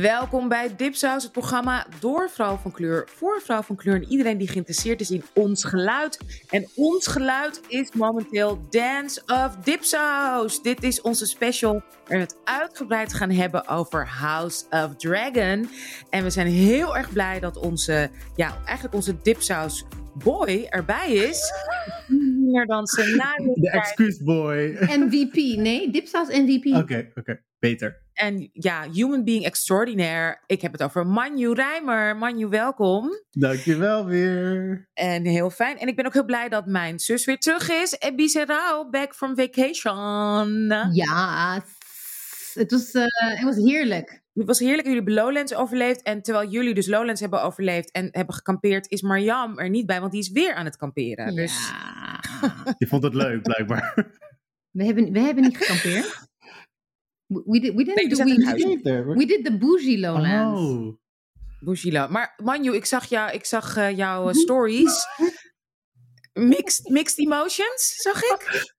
Welkom bij Dipsaus, het programma door vrouw van kleur, voor vrouw van kleur en iedereen die geïnteresseerd is in ons geluid. En ons geluid is momenteel Dance of Dipsaus. Dit is onze special waar we het uitgebreid gaan hebben over House of Dragon. En we zijn heel erg blij dat onze, ja, eigenlijk onze Dipsaus boy erbij is. Meer dan zijn naam. De excuusboy. MVP, nee, Dipsaus MVP. Oké, oké, beter. En ja, human being extraordinaire. Ik heb het over Manju Rijmer. Manju, welkom. Dankjewel weer. En heel fijn. En ik ben ook heel blij dat mijn zus weer terug is. Ebi Serrao, back from vacation. Ja, het was, eh, het was heerlijk. Het was heerlijk dat jullie Lowlands overleefd. En terwijl jullie dus Lowlands hebben overleefd en hebben gekampeerd, is Marjam er niet bij, want die is weer aan het kamperen. Dus... Je vond het leuk, blijkbaar. We hebben, we hebben niet gekampeerd. We did, we didn't Nee, we do, in we, huis. we did the bougie lowlands. Oh. Bougila. Maar Manju, ik zag, jou, ik zag eh, jouw eh, stories. Mixed, mixed emotions, zag ik.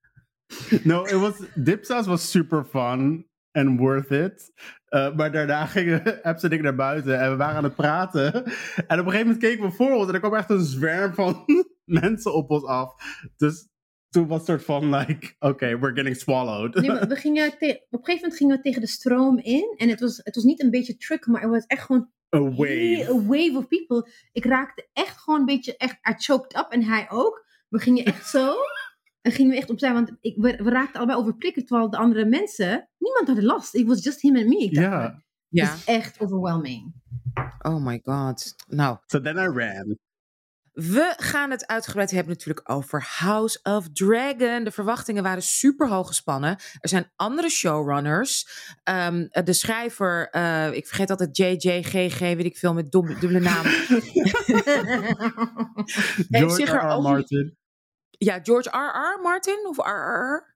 No, it was, Dipsaus was super fun and worth it. Uh, maar daarna gingen Abs en ik naar buiten en we waren aan het praten. En op een gegeven moment keken we voor ons en er kwam echt een zwerm van mensen op ons af. Dus toen was het soort van like, oké, we're getting swallowed. Nee, maar we gingen te- op een gegeven moment gingen we tegen de stroom in. En het was, het was niet een beetje truck, maar het was echt gewoon A wave. a wave of people. Ik raakte echt gewoon een beetje, echt, I choked up en hij ook. We gingen echt zo. En gingen we echt opzij, want ik, we, we raakten allebei overprikkeld, terwijl de andere mensen, niemand had last. It was just him and me. Ja. Het Ja. is echt overwhelming. Oh my god. Nou, So then I ran. We gaan het uitgebreid hebben natuurlijk over House of Dragon. De verwachtingen waren super hoog gespannen. Er zijn andere showrunners. Ehm, de schrijver, eh, ik vergeet altijd JJGG, weet ik veel, met dubbele naam. George zich er R. R. Martin. Ja, George R.R. Martin of RR?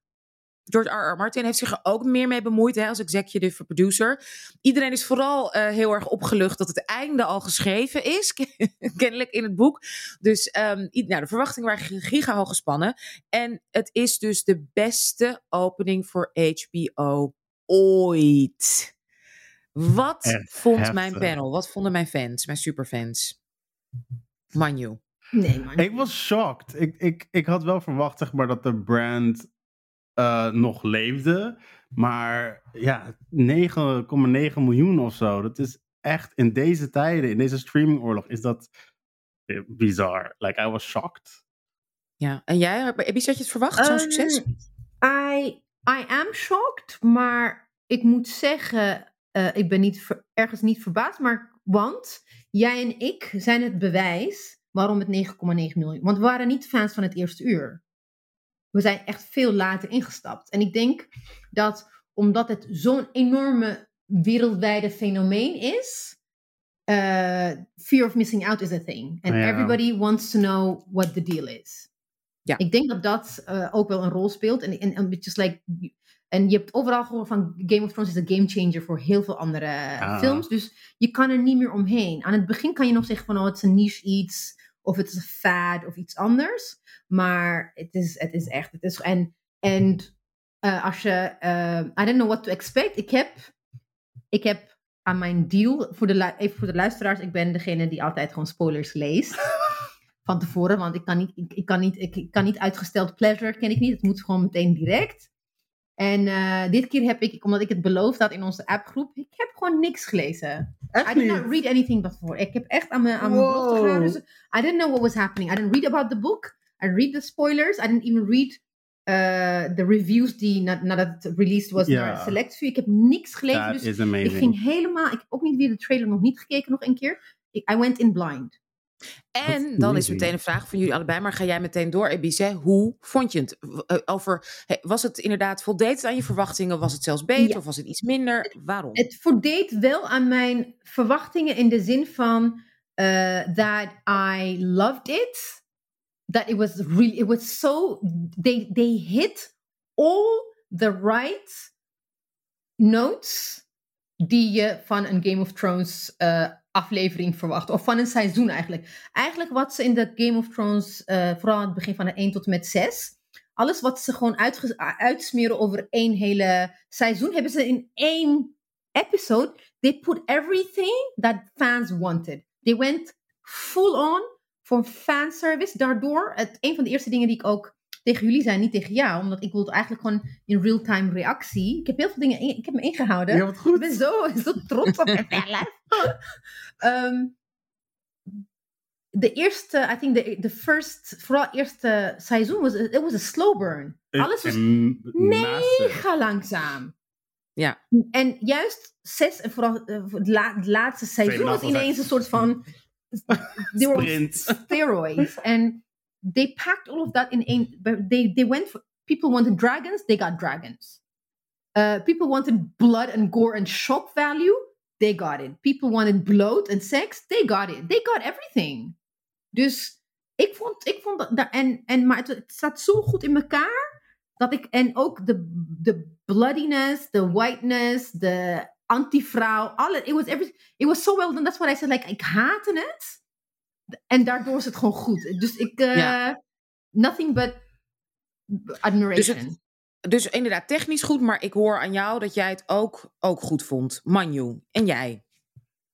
George R.R. Martin heeft zich er ook meer mee bemoeid hè, als executive producer. Iedereen is vooral eh, heel erg opgelucht dat het einde al geschreven is, kennelijk in het boek. Dus ehm, nou, de verwachtingen waren giga hoog gespannen. En het is dus de beste opening voor HBO ooit. Wat Echt vond mijn panel? Wat vonden mijn fans, mijn superfans? Manju. nee, man. Ik was shocked. Ik, ik, ik had wel verwacht zeg maar, dat de brand eh, nog leefde. Maar ja, 9,9 miljoen of zo. Dat is echt in deze tijden, in deze streamingoorlog, is dat eh, bizar. Like, I was shocked. Ja, en jij, had je het verwacht, zo'n Ehm, succes? I, I am shocked, maar ik moet zeggen, eh, ik ben niet ver- ergens niet verbaasd, maar want jij en ik zijn het bewijs waarom het 9,9 miljoen. Want we waren niet fans van het eerste uur. We zijn echt veel later ingestapt. En ik denk dat omdat het zo'n enorme wereldwijde fenomeen is, eh, fear of missing out is a thing. And Ja. everybody wants to know what the deal is. Ja. Ik denk dat dat eh, ook wel een rol speelt. En, en, en just like, en je hebt overal gehoord van Game of Thrones is een game changer voor heel veel andere Ah. films. Dus je kan er niet meer omheen. Aan het begin kan je nog zeggen van oh, het is een niche iets. Of het is een fad of iets anders. Maar het is, het is echt. Het is, en en eh, als je. eh, I don't know what to expect. Ik heb, ik heb aan mijn deal. Voor de, even voor de luisteraars. Ik ben degene die altijd gewoon spoilers leest. van tevoren. Want ik kan niet, ik, ik kan niet, ik, ik kan niet uitgesteld pleasure. Ken ik niet. Het moet gewoon meteen direct. En eh, dit keer heb ik, omdat ik het beloofd had in onze appgroep, ik heb gewoon niks gelezen. Echt I did not read anything before. Ik heb echt aan mijn, aan mijn belofte Wow. gehouden. Dus I didn't know what was happening. I didn't read about the book. I read the spoilers. I didn't even read uh, the reviews die na- nadat het released was Ja. naar Select View. Ik heb niks gelezen. Dus is ik amazing. ging helemaal... Ik heb ook niet weer de trailer nog niet gekeken nog een keer. Ik, I went in blind. En dan is meteen een vraag van jullie allebei, maar ga jij meteen door, Ebice? Hoe vond je het? Eh, Over, was het inderdaad voldeed het aan je verwachtingen? Was het zelfs beter Ja. of was het iets minder? Waarom? Het voldeed wel aan mijn verwachtingen in de zin van uh, that I loved it. That it was really, it was so, they, they hit all the right notes die je van een Game of Thrones uh, aflevering verwacht. Of van een seizoen eigenlijk. Eigenlijk wat ze in de Game of Thrones, uh, vooral aan het begin van de 1 tot en met 6. Alles wat ze gewoon uitsmeren over één hele seizoen, hebben ze in één episode, they put everything that fans wanted. They went full on voor fanservice. Daardoor, het, een van de eerste dingen die ik ook tegen jullie zei, niet tegen jou, omdat ik wilde eigenlijk gewoon in real-time reactie. Ik heb heel veel dingen, in, ik heb me ingehouden. Ja, wat goed. Ik ben zo, zo trots op mezelf. um, de eerste, I think the, the first, vooral eerste seizoen, was, it was a slow burn. Alles was mega langzaam. Ja. En juist zes, en vooral uh, het, la, het, laatste seizoen was ineens een soort van... Sprint. Steroids. And they packed all of that in. They, they went for... People wanted dragons, they got dragons. Uh, people wanted blood and gore and shock value, they got it. People wanted bloat and sex, they got it. They got everything. Dus ik vond, ik vond dat, en, en, maar het, het staat zo goed in elkaar, dat ik, en ook de, de bloodiness, the whiteness, de anti-vrouw, alle, it was, every, it was so well done. That's what I said, like, ik haatte het. En daardoor is het gewoon goed. Dus ik, uh, ja. nothing but admiration. Dus, het, dus, inderdaad, technisch goed, maar ik hoor aan jou dat jij het ook, ook goed vond. Manju, en jij?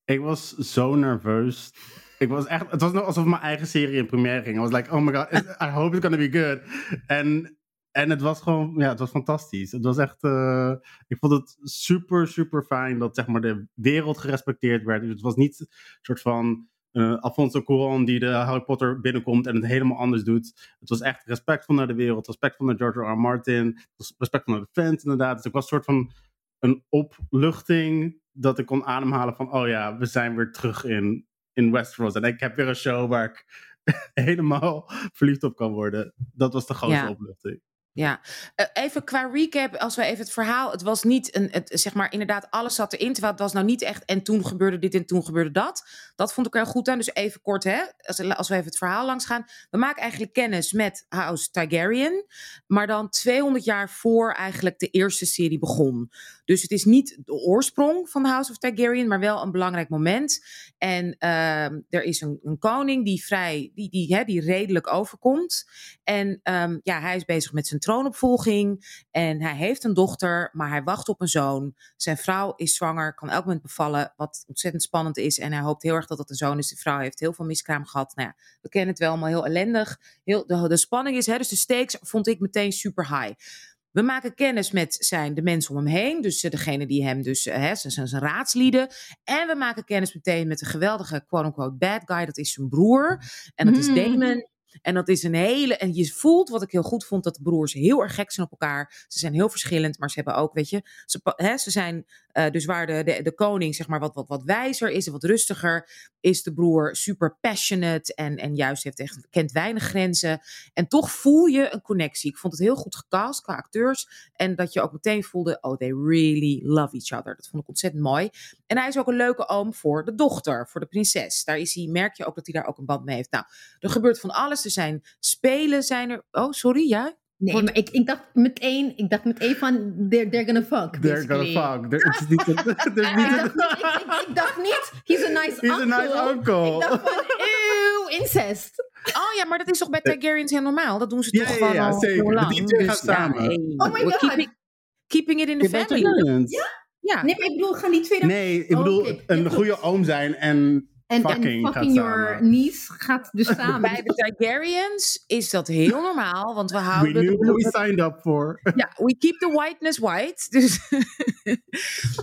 Ik was zo nerveus ik was echt, het was nog alsof mijn eigen serie in première ging. I was like, oh my god, I hope it's gonna be good. En, en het was gewoon, ja, het was fantastisch. Het was echt, uh, ik vond het super, super fijn dat zeg maar de wereld gerespecteerd werd. Dus het was niet een soort van uh, Alfonso Cuarón die de Harry Potter binnenkomt en het helemaal anders doet. Het was echt respectvol naar de wereld, respectvol naar George R. R. Martin, respectvol naar de fans inderdaad. Dus ik was een soort van een opluchting dat ik kon ademhalen van, oh ja, we zijn weer terug in in Westeros. En ik heb weer een show waar ik helemaal verliefd op kan worden. Dat was de grootste ja. opluchting. Ja, uh, even qua recap, als we even het verhaal. Het was niet een, het, zeg maar, inderdaad, alles zat erin. Terwijl het was nou niet echt. En toen gebeurde dit en toen gebeurde dat. Dat vond ik er goed aan. Dus even kort, hè, als, als we even het verhaal langs gaan. We maken eigenlijk kennis met House Targaryen. Maar dan 200 jaar voor eigenlijk de eerste serie begon. Dus het is niet de oorsprong van de House of Targaryen, maar wel een belangrijk moment. En uh, er is een, een, koning die vrij, die, die, die redelijk overkomt. En um, ja, hij is bezig met zijn troonopvolging. En hij heeft een dochter, maar hij wacht op een zoon. Zijn vrouw is zwanger, kan elk moment bevallen, wat ontzettend spannend is. En hij hoopt heel erg dat het een zoon is. De vrouw heeft heel veel miskraam gehad. Nou ja, we kennen het wel allemaal heel ellendig. Heel, de, de spanning is, dus de stakes vond ik meteen super high. We maken kennis met zijn, de mensen om hem heen. Dus degene die hem dus, hè, zijn, zijn raadslieden. En we maken kennis meteen met de geweldige quote-unquote bad guy. Dat is zijn broer. En dat is Hmm. Damon. En dat is een hele. En je voelt wat ik heel goed vond: dat de broers heel erg gek zijn op elkaar. Ze zijn heel verschillend, maar ze hebben ook, weet je. Ze, hè, ze zijn. eh, dus waar de, de, de koning, zeg maar, wat, wat, wat wijzer is en wat rustiger. Is de broer super passionate. En, en juist heeft echt, kent weinig grenzen. En toch voel je een connectie. Ik vond het heel goed gecast qua acteurs. En dat je ook meteen voelde: oh, they really love each other. Dat vond ik ontzettend mooi. En hij is ook een leuke oom voor de dochter, voor de prinses. Daar is hij, merk je ook dat hij daar ook een band mee heeft. Nou, er gebeurt van alles. Er zijn spelen, zijn er. Oh, sorry, ja? Nee, maar ik, ik dacht meteen, ik dacht meteen van, they're, they're gonna fuck. They're gonna basically. fuck. Niet een- er is Ik dacht, een- niet, ik, ik- ik dacht niet, he's a nice He's a uncle. nice uncle. Ik dacht van, eeuw, incest. Oh ja, maar dat is toch bij Targaryens heel normaal? Dat doen ze Ja, toch ja, gewoon ja, al zeker. heel lang. Die twee gaan Dus ja, samen. Oh my God. Keeping, keeping it in the Ja, family. Targaryens. Ja. Nee, maar ik bedoel, gaan die twee dan... Nee, ik Oh, bedoel oké. een Ja, goede oom zijn en En, fucking en fucking your samen. niece gaat dus samen. Bij de Targaryens is dat heel normaal, want we we houden knew de what we signed up for. Ja, we keep the whiteness white. Dus,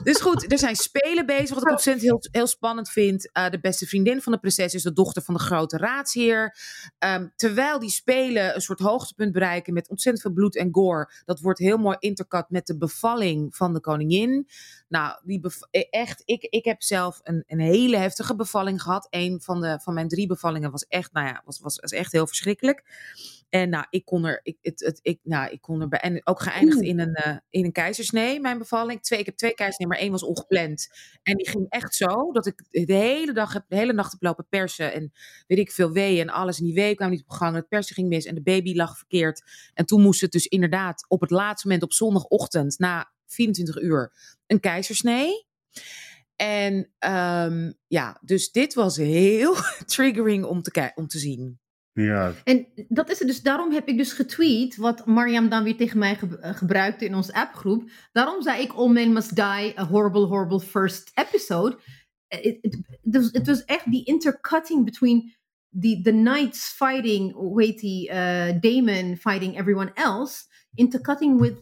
dus goed, er zijn spelen bezig, wat ik ontzettend heel, heel spannend vind. Uh, de beste vriendin van de prinses is de dochter van de grote raadsheer. Um, terwijl die spelen een soort hoogtepunt bereiken met ontzettend veel bloed en gore. Dat wordt heel mooi intercut met de bevalling van de koningin. Nou, die bev- echt, ik, ik heb zelf een, een hele heftige bevalling gehad. Een van, de, van mijn drie bevallingen was echt, nou ja, was, was, was echt heel verschrikkelijk. En nou, ik kon er, ik, het, het, ik, nou, ik kon er bij, en ook geëindigd in een, uh, in een keizersnee, mijn bevalling. Twee, ik heb twee keizersnee, maar één was ongepland. En die ging echt zo, dat ik de hele dag, heb, de hele nacht heb lopen persen. En weet ik veel weeën en alles. En die weeën kwamen niet op gang. Het persen ging mis en de baby lag verkeerd. En toen moest het dus inderdaad op het laatste moment op zondagochtend, na 24 uur, een keizersnee. En um, ja, dus dit was heel triggering om te, om te zien. Ja. En dat is het dus, daarom heb ik dus getweet, wat Mariam dan weer tegen mij ge- eh, gebruikte in onze appgroep. Daarom zei ik All Men Must Die, a horrible, horrible first episode. Eh, Het was- echt die intercutting between the, the knights fighting, hoe heet die, eh, Damon fighting everyone else. Intercutting with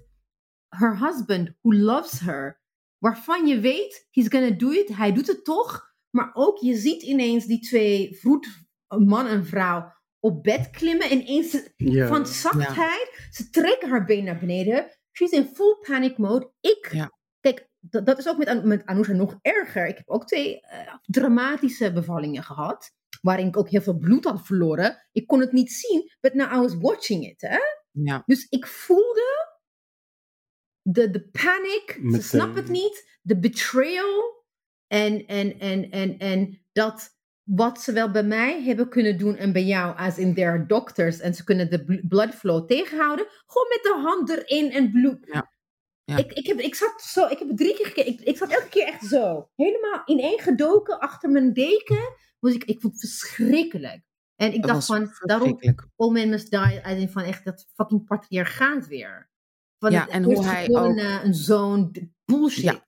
her husband, who loves her. Waarvan je weet, he's gonna do it, hij doet het toch. Maar ook, je ziet ineens die twee vroed, man en vrouw, op bed klimmen. Ineens van zachtheid. Ze trekken haar been naar beneden. She's in full panic mode. Ik, kijk, dat, dat is ook met, met Anousha nog erger. Ik heb ook twee eh, dramatische bevallingen gehad. Waarin ik ook heel veel bloed had verloren. Ik kon het niet zien, but now I was watching it. Hè? Ja. Dus ik voelde de, de panic. Ze snapt het niet. De betrayal. En, en, en, en, en dat wat ze wel bij mij hebben kunnen doen en bij jou, als in their doctors, en ze kunnen de bl- blood flow tegenhouden, gewoon met de hand erin en bloed. Ja. Ja. Ik, ik, heb, ik zat zo, ik heb het drie keer gekeken, ik, ik zat elke keer echt zo, helemaal ineengedoken achter mijn deken. Was ik, ik vond het verschrikkelijk. En ik Dat dacht van, daarom. All Men Must Die, als in van echt dat fucking patriarchaat weer. Van Ja, en hoe hij eerstgeborene, een zoon, d- bullshit. Ja.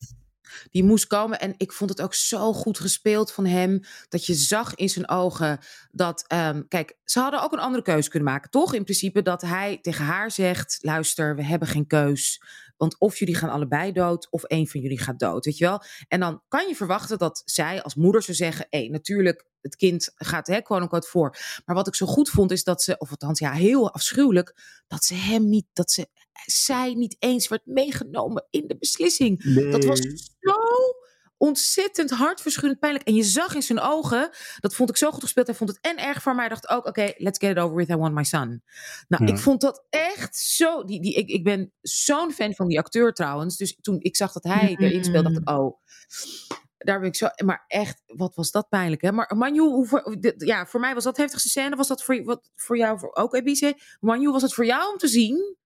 Die moest komen. En ik vond het ook zo goed gespeeld van hem. Dat je zag in zijn ogen dat. ehm, kijk, ze hadden ook een andere keuze kunnen maken, toch? In principe dat hij tegen haar zegt: luister, we hebben geen keus. Want of jullie gaan allebei dood, of één van jullie gaat dood. Weet je wel? En dan kan je verwachten dat zij als moeder zou zeggen: hé, natuurlijk, het kind gaat hè, quote unquote voor. Maar wat ik zo goed vond, is dat ze, of althans ja, heel afschuwelijk, dat ze hem niet, dat ze, zij niet eens werd meegenomen in de beslissing. Dat was zo ontzettend hartverscheurend pijnlijk. En je zag in zijn ogen, dat vond ik zo goed gespeeld. Hij vond het en erg voor mij. Hij dacht ook, oké, let's get it over with. I want my son. Nou, Ja. ik vond dat echt zo... Die, die, ik, ik ben zo'n fan van die acteur trouwens. Dus toen ik zag dat hij erin speelde, dacht ik, oh... Daar ben ik zo... Maar echt, wat was dat pijnlijk, hè? Maar Manu, hoe, ja, voor mij was dat heftigste scène. Was dat voor, wat, voor jou voor, ook, Ebice? Manu, was het voor jou om te zien?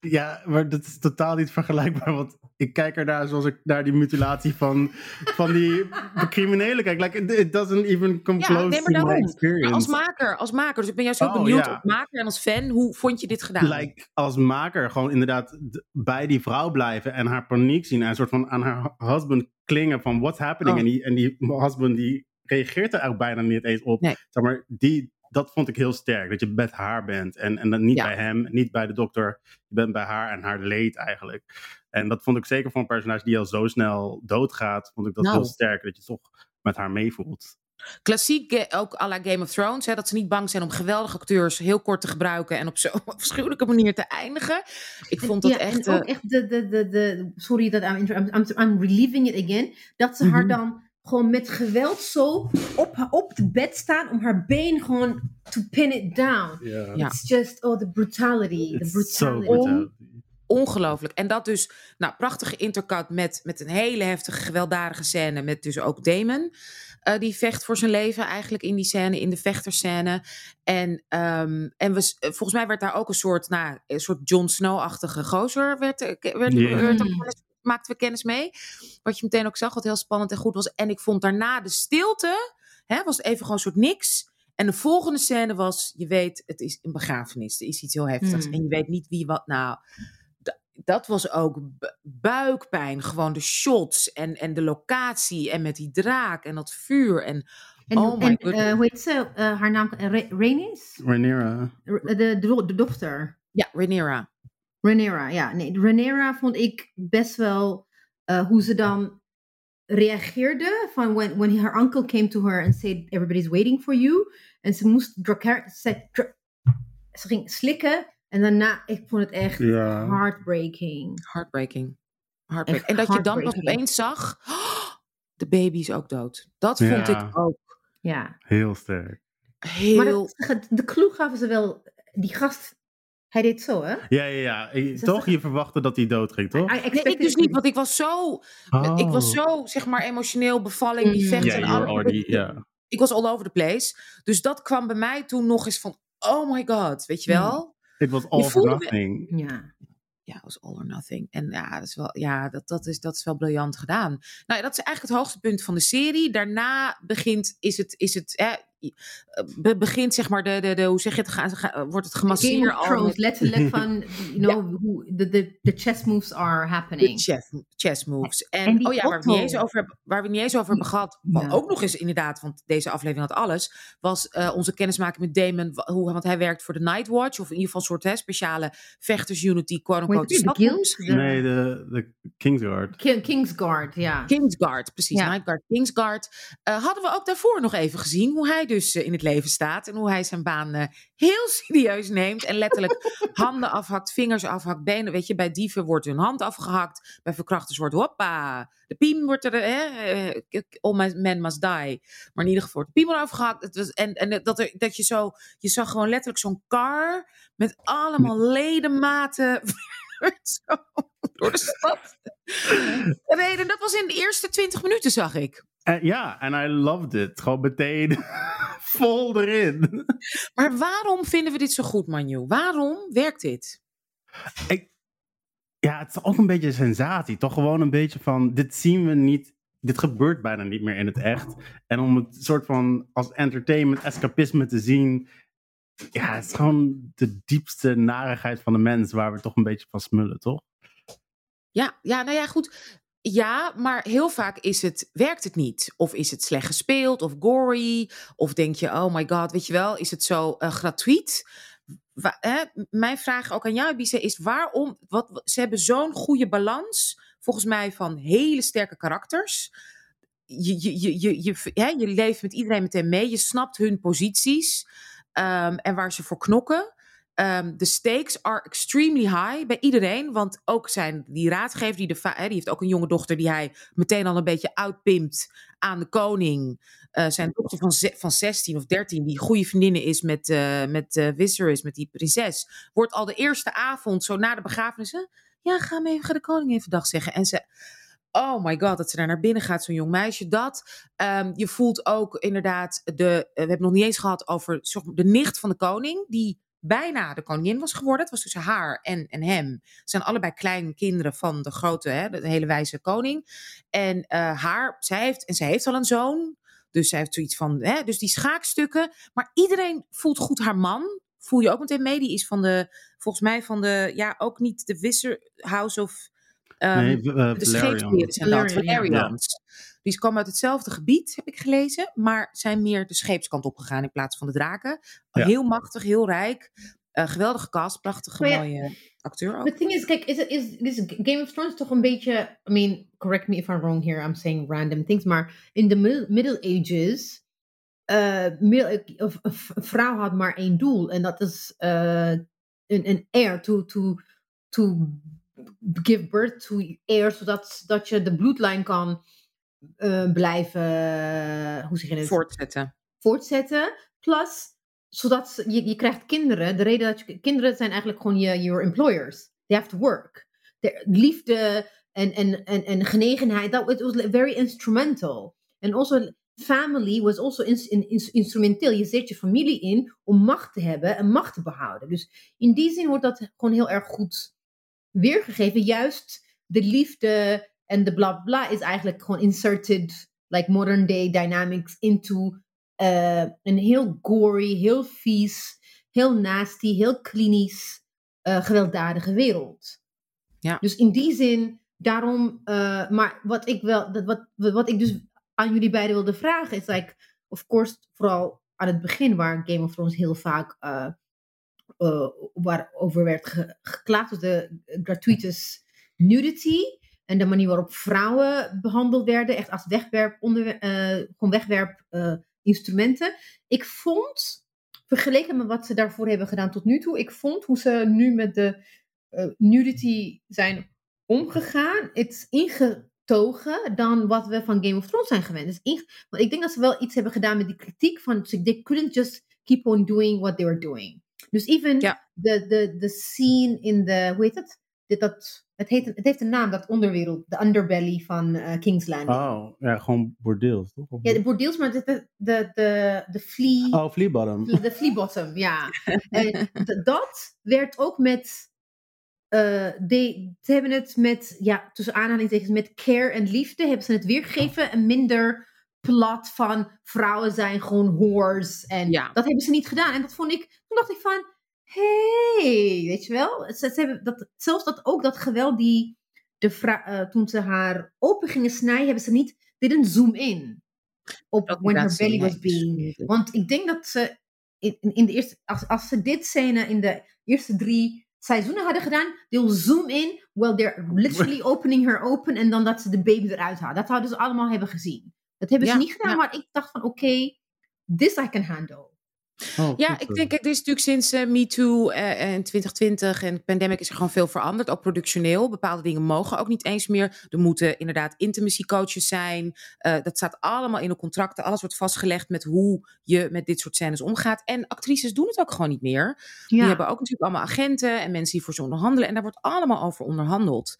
Ja, maar dat is totaal niet vergelijkbaar. Want ik kijk ernaar zoals ik naar die mutilatie van, van die criminelen kijk. Like, it- doesn't even come Ja, close nee, maar to my experience. Als maker, als maker. Dus ik ben juist ook Oh, benieuwd ja. als maker en als fan. Hoe vond je dit gedaan? like, als maker gewoon inderdaad bij die vrouw blijven en haar paniek zien en een soort van aan haar husband klingen van what's happening. Oh. En, die, en die husband die reageert er eigenlijk bijna niet eens op. Nee. Zeg maar, die, dat vond ik heel sterk. Dat je met haar bent en, en dan niet Ja. bij hem, niet bij de dokter. Je bent bij haar en haar leed eigenlijk. En dat vond ik zeker voor een personage die al zo snel doodgaat, vond ik dat Nou. heel sterk. Dat je toch met haar meevoelt. Klassiek, eh, ook à la Game of Thrones. Hè, dat ze niet bang zijn om geweldige acteurs heel kort te gebruiken. En op zo'n afschuwelijke manier te eindigen. Ik vond dat ja, echt... En ook eh, echt de, de, de, de sorry dat I'm, I'm, I'm relieving it again. Dat ze haar Mhm. dan gewoon met geweld zo op, op het bed staan om haar been gewoon to pin it down. Ja. It's just, oh, the brutality. The so brutality. brutal. ongelooflijk. En dat dus, nou, prachtige intercut met, met een hele heftige, gewelddadige scène. Met dus ook Damon. eh, die vecht voor zijn leven eigenlijk in die scène, in de vechterscène. En, ehm, en we, volgens mij werd daar ook een soort, nou, een soort Jon Snow-achtige gozer. Werd, eh, werd, Ja. werd maakten we kennis mee. Wat je meteen ook zag, wat heel spannend en goed was. En ik vond daarna de stilte, hè, was even gewoon een soort niks. En de volgende scène was, je weet, het is een begrafenis. Er is iets heel heftigs. Mm. En je weet niet wie wat. Nou, d- dat was ook bu- buikpijn. Gewoon de shots en, en de locatie. En met die draak en dat vuur. En, En, Oh my en eh, hoe heet ze? Eh, haar naam, uh, Rhaenys? Rhaenyra. R- De, de, de dochter. ja, Rhaenyra. Rhaenyra, ja. Nee, Rhaenyra vond ik best wel eh, hoe ze dan reageerde van when, when her uncle came to her and said everybody's waiting for you. En ze moest Dracar- ze, ze ging slikken en daarna, ik vond het echt Ja. heartbreaking. Heartbreaking. Heartbreaking. Echt En dat je dan heartbreaking. opeens zag, "Oh, de baby is ook dood. Dat vond Ja. ik ook Ja. Heel sterk. heel... Maar dat- de clue gaven ze wel, die gast, hij deed zo hè? Ja, ja, ja. Eh, Ze Toch? Je verwachtte dat hij doodging, toch? I Nee, ik dus niet, want ik was zo, Oh. ik was zo, zeg maar, emotioneel bevalling, die Mm. vechten Ja, en alles. already, ja. Ik was all over the place. Dus dat kwam bij mij toen nog eens van, oh my god, weet je wel? It was all me- nothing. Ja. Ja, het was all or nothing. En ja, dat is wel, ja, dat, dat, is, dat is wel briljant gedaan. Nou, ja, dat is eigenlijk het hoogste punt van de serie. Daarna begint, is het, is het hè, be- begint zeg maar de, de, de hoe zeg je het, ga, ga- wordt het gemasseerd al met letterlijk van, you know, hoe the, the, the chess moves are de happening. chess, chess moves. En, en die oh ja, waar we, het niet eens over, hebben- waar we niet eens over hebben gehad, wat Ja. ook nog eens inderdaad, want deze aflevering had alles, was eh, onze kennismaking met Damon, hoe, want hij werkt voor de Nightwatch, of in ieder geval een soort hè, speciale vechtersunity, quote Hoe unquote. heet de het? De stad guild? misschien. Nee, de, de Kingsguard. Ki- Kingsguard, ja. Kingsguard, precies. Ja. Nightguard, Kingsguard. Eh, hadden we ook daarvoor nog even gezien hoe hij dus eh, in het leven staat. En hoe hij zijn baan eh, heel serieus neemt. En letterlijk handen afhakt, vingers afhakt, benen. Weet je, bij dieven wordt hun hand afgehakt. Bij verkrachters wordt hoppa. De piem wordt er, hè, eh, all men must die. Maar in ieder geval wordt de piemel afgehakt. Het was, en en dat, er, dat je zo, je zag gewoon letterlijk zo'n car met allemaal ledematen. zo door de stad. Reden, dat was in de eerste 20 minuten, zag ik. Ja, en I loved it. Gewoon meteen vol erin. Maar waarom vinden we dit zo goed, Manu? Waarom werkt dit? Ik, ja, het is ook een beetje een sensatie. Toch gewoon een beetje van, dit zien we niet, dit gebeurt bijna niet meer in het echt. En om het soort van als entertainment, escapisme te zien, ja, het is gewoon de diepste narigheid van de mens waar we toch een beetje van smullen, toch? Ja, ja, nou ja, goed. Ja, maar heel vaak is het, werkt het niet. Of is het slecht gespeeld, of gory. Of denk je, oh my god, weet je wel, is het zo eh, gratuit? Hè? Mijn vraag ook aan jou, Bise, is waarom... Wat, ze hebben zo'n goede balans, volgens mij, van hele sterke karakters. Je, je, je, je, je, je leeft met iedereen meteen mee. Je snapt hun posities ehm, en waar ze voor knokken. Ehm, de stakes are extremely high bij iedereen. Want ook zijn die raadgever, die, de, die heeft ook een jonge dochter die hij meteen al een beetje uitpimpt aan de koning. Eh, zijn dochter van, van 16 of 13, die goede vriendinnen is met, eh met eh, Viserys, met die prinses, wordt al de eerste avond, zo na de begrafenis, hè, ja, ga, me ga de koning even dag zeggen. En ze, oh my god, dat ze daar naar binnen gaat, zo'n jong meisje. Dat, Ehm, je voelt ook inderdaad, de, we hebben nog niet eens gehad over de nicht van de koning, die bijna de koningin was geworden. Het was tussen haar en, en hem. Ze zijn allebei kleine kinderen van de grote, hè, de hele wijze koning. En eh, haar, zij heeft, en zij heeft al een zoon. Dus zij heeft zoiets van, hè, dus die schaakstukken. Maar iedereen voelt goed haar man. Voel je ook meteen mee. Die is van de, volgens mij van de, ja, ook niet de Visser House of... ehm, nee, eh, de scheepsheren zijn dat, Valerian, ja. Die komen uit hetzelfde gebied, heb ik gelezen, maar zijn meer de scheepskant opgegaan in plaats van de draken. Ja. Heel machtig, heel rijk. Eh, geweldige cast, prachtige Maar ja, mooie acteur ook. The thing is, kijk, is, is, is Game of Thrones toch een beetje... I mean, correct me if I'm wrong here, I'm saying random things, maar in de middle, middle Ages... eh, mil- of- of- een vrouw had maar één doel. En dat is eh, een, een heir to, to, to give birth to heir. Zodat dat je de bloedlijn kan eh, blijven... hoe zeg je het? Voortzetten. voortzetten. Plus, zodat je, je krijgt kinderen. De reden dat je kinderen zijn eigenlijk gewoon je your employers. They have to work. De liefde en, en, en, en genegenheid, that was, was very instrumental. And also, family was also ins- in, ins- instrumenteel. Je zet je familie in om macht te hebben en macht te behouden. Dus in die zin wordt dat gewoon heel erg goed weergegeven. Juist de liefde en de bla bla is eigenlijk gewoon inserted, like modern day dynamics, into eh, een heel gory, heel vies, heel nasty, heel klinisch, eh, gewelddadige wereld. Ja. Dus in die zin, daarom, eh, maar wat ik wel, dat wat, wat ik dus aan jullie beiden wilde vragen, is like, of course, vooral aan het begin, waar Game of Thrones heel vaak uh, uh, waarover werd ge geklaagd, was de gratuitous nudity. En de manier waarop vrouwen behandeld werden, echt als wegwerp, onder, uh, gewoon wegwerp uh, instrumenten. Ik vond, vergeleken met wat ze daarvoor hebben gedaan tot nu toe, ik vond hoe ze nu met de uh, nudity zijn omgegaan, het is ingetogen dan wat we van Game of Thrones zijn gewend. Dus in, want ik denk dat ze wel iets hebben gedaan met die kritiek van, they couldn't just keep on doing what they were doing. Dus even ja. de, scene in de, hoe heet het? Dit, dat, het, heet, het heeft een naam, dat onderwereld, de underbelly van uh, King's Landing. Oh, ja, gewoon bordeels, toch? Ja, de bordeels, maar de, de, de, de, flea... Oh, flea bottom. De flea bottom, ja. en dat werd ook met... Uh, de, ze hebben het met, ja, tussen aanhalingstekens, met care en liefde hebben ze het weergegeven en minder plot van vrouwen zijn gewoon whores. En Ja. dat hebben ze niet gedaan. En dat vond ik, toen dacht ik van, hey, weet je wel? Ze, ze hebben dat, zelfs dat ook dat geweld die, de vrou- eh, toen ze haar open gingen snijden, hebben ze niet, didn't zoom in. Op when her belly was nee, being dus- want ik denk dat ze in, in- de eerste, als, als ze dit scène in de eerste drie seizoenen hadden gedaan, they'll zoom in while they're literally opening her open en dan dat ze de baby eruit halen. Dat zouden ze allemaal hebben gezien. Dat hebben Ja, ze niet gedaan, ja. maar ik dacht van oké, this I can handle. Oh, Ja, goed ik zo. denk, het is natuurlijk sinds eh, MeToo eh, en 2020 en pandemic is er gewoon veel veranderd. Ook productioneel. Bepaalde dingen mogen ook niet eens meer. Er moeten inderdaad intimacy coaches zijn. Eh, dat staat allemaal in de contracten. Alles wordt vastgelegd met hoe je met dit soort scènes omgaat. En actrices doen het ook gewoon niet meer. Die hebben ook natuurlijk allemaal agenten en mensen die voor ze onderhandelen. En daar wordt allemaal over onderhandeld.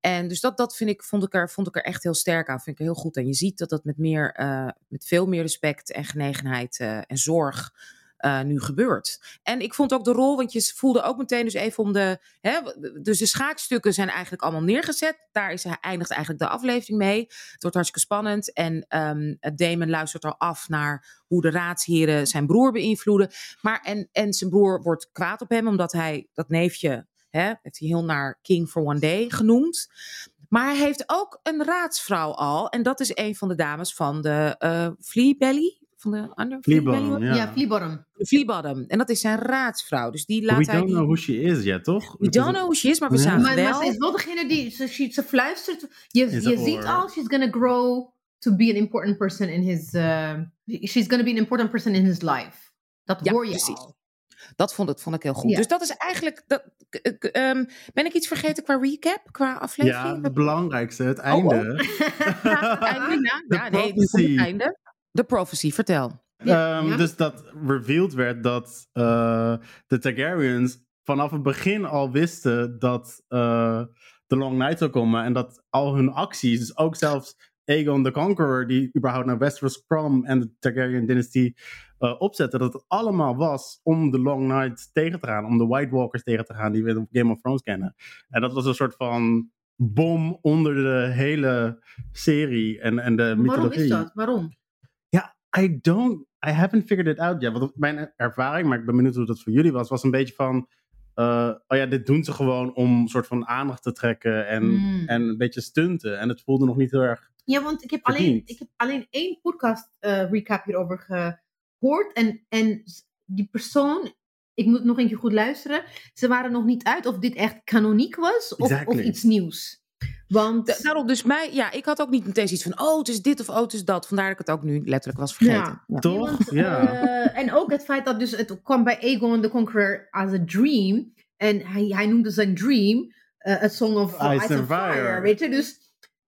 En dus dat, dat vind ik, vond, ik er, vond ik er echt heel sterk aan. Vind ik er heel goed. En je ziet dat dat met, meer, eh, met veel meer respect en genegenheid eh, en zorg eh, nu gebeurt. En ik vond ook de rol, want je voelde ook meteen dus even om de... Hè, dus de schaakstukken zijn eigenlijk allemaal neergezet. Daar is, eindigt eigenlijk de aflevering mee. Het wordt hartstikke spannend. En ehm Damon luistert al af naar hoe de raadsheren zijn broer beïnvloeden. Maar en, en zijn broer wordt kwaad op hem, omdat hij dat neefje... Hè, heeft hij heel naar King for One Day genoemd. Maar hij heeft ook een raadsvrouw al. En dat is een van de dames van de Fleabelly. Van de under Fleabottom, ja. ja, Fleabottom. de Fleabottom. En dat is zijn raadsvrouw. Dus die laat We hij... don't die- know who she is yet, toch? We don't know who she is, maar we Ja. zagen Maar, wel... maar ze is wel degene die, ze, ze, ze fluistert. Je, je ziet al, she's gonna grow to be an important person in his, uh, she's gonna be an important person in his life. Dat Ja, hoor je precies. al. Dat vond, ik- vond ik heel goed. Ja. Dus dat is eigenlijk... Dat, k- k- ehm, ben ik iets vergeten qua recap? Qua aflevering? Ja, het belangrijkste, het einde. Het einde, ja. De ja, nee, het einde. De prophecy, vertel. Ja, Ehm, ja. Dus dat revealed werd dat eh, de Targaryens vanaf het begin al wisten dat eh, de Long Night zou komen. En dat al hun acties, dus ook zelfs Aegon the Conqueror, die überhaupt naar Westeros kwam en de Targaryen dynastie eh opzette, dat het allemaal was om de Long Night tegen te gaan, om de White Walkers tegen te gaan, die we in Game of Thrones kennen. En dat was een soort van bom onder de hele serie en, en de Waarom mythologie. is dat? Waarom? Ja, I don't. I haven't figured it out yet. Want mijn ervaring, maar ik ben benieuwd hoe dat voor jullie was, was een beetje van. eh, oh ja, dit doen ze gewoon om een soort van aandacht te trekken en, Mm. en een beetje stunten. En het voelde nog niet heel erg. Ja, want ik heb, alleen, ik heb alleen één podcast eh, recap hierover gehoord. En, en die persoon, ik moet nog een keer goed luisteren. Ze waren nog niet uit of dit echt kanoniek was of, of iets nieuws. Want Da- Daarom dus mij... Ja, ik had ook niet meteen zoiets van... Oh, het is dit of oh, het is dat. Vandaar dat ik het ook nu letterlijk was vergeten. Ja. Ja. Toch? want, ja. eh, en ook het feit dat dus het kwam bij Aegon the Conqueror as a dream. En hij, hij noemde zijn dream eh, A Song of Ice Ice, and Fire. Fire. Weet je, dus...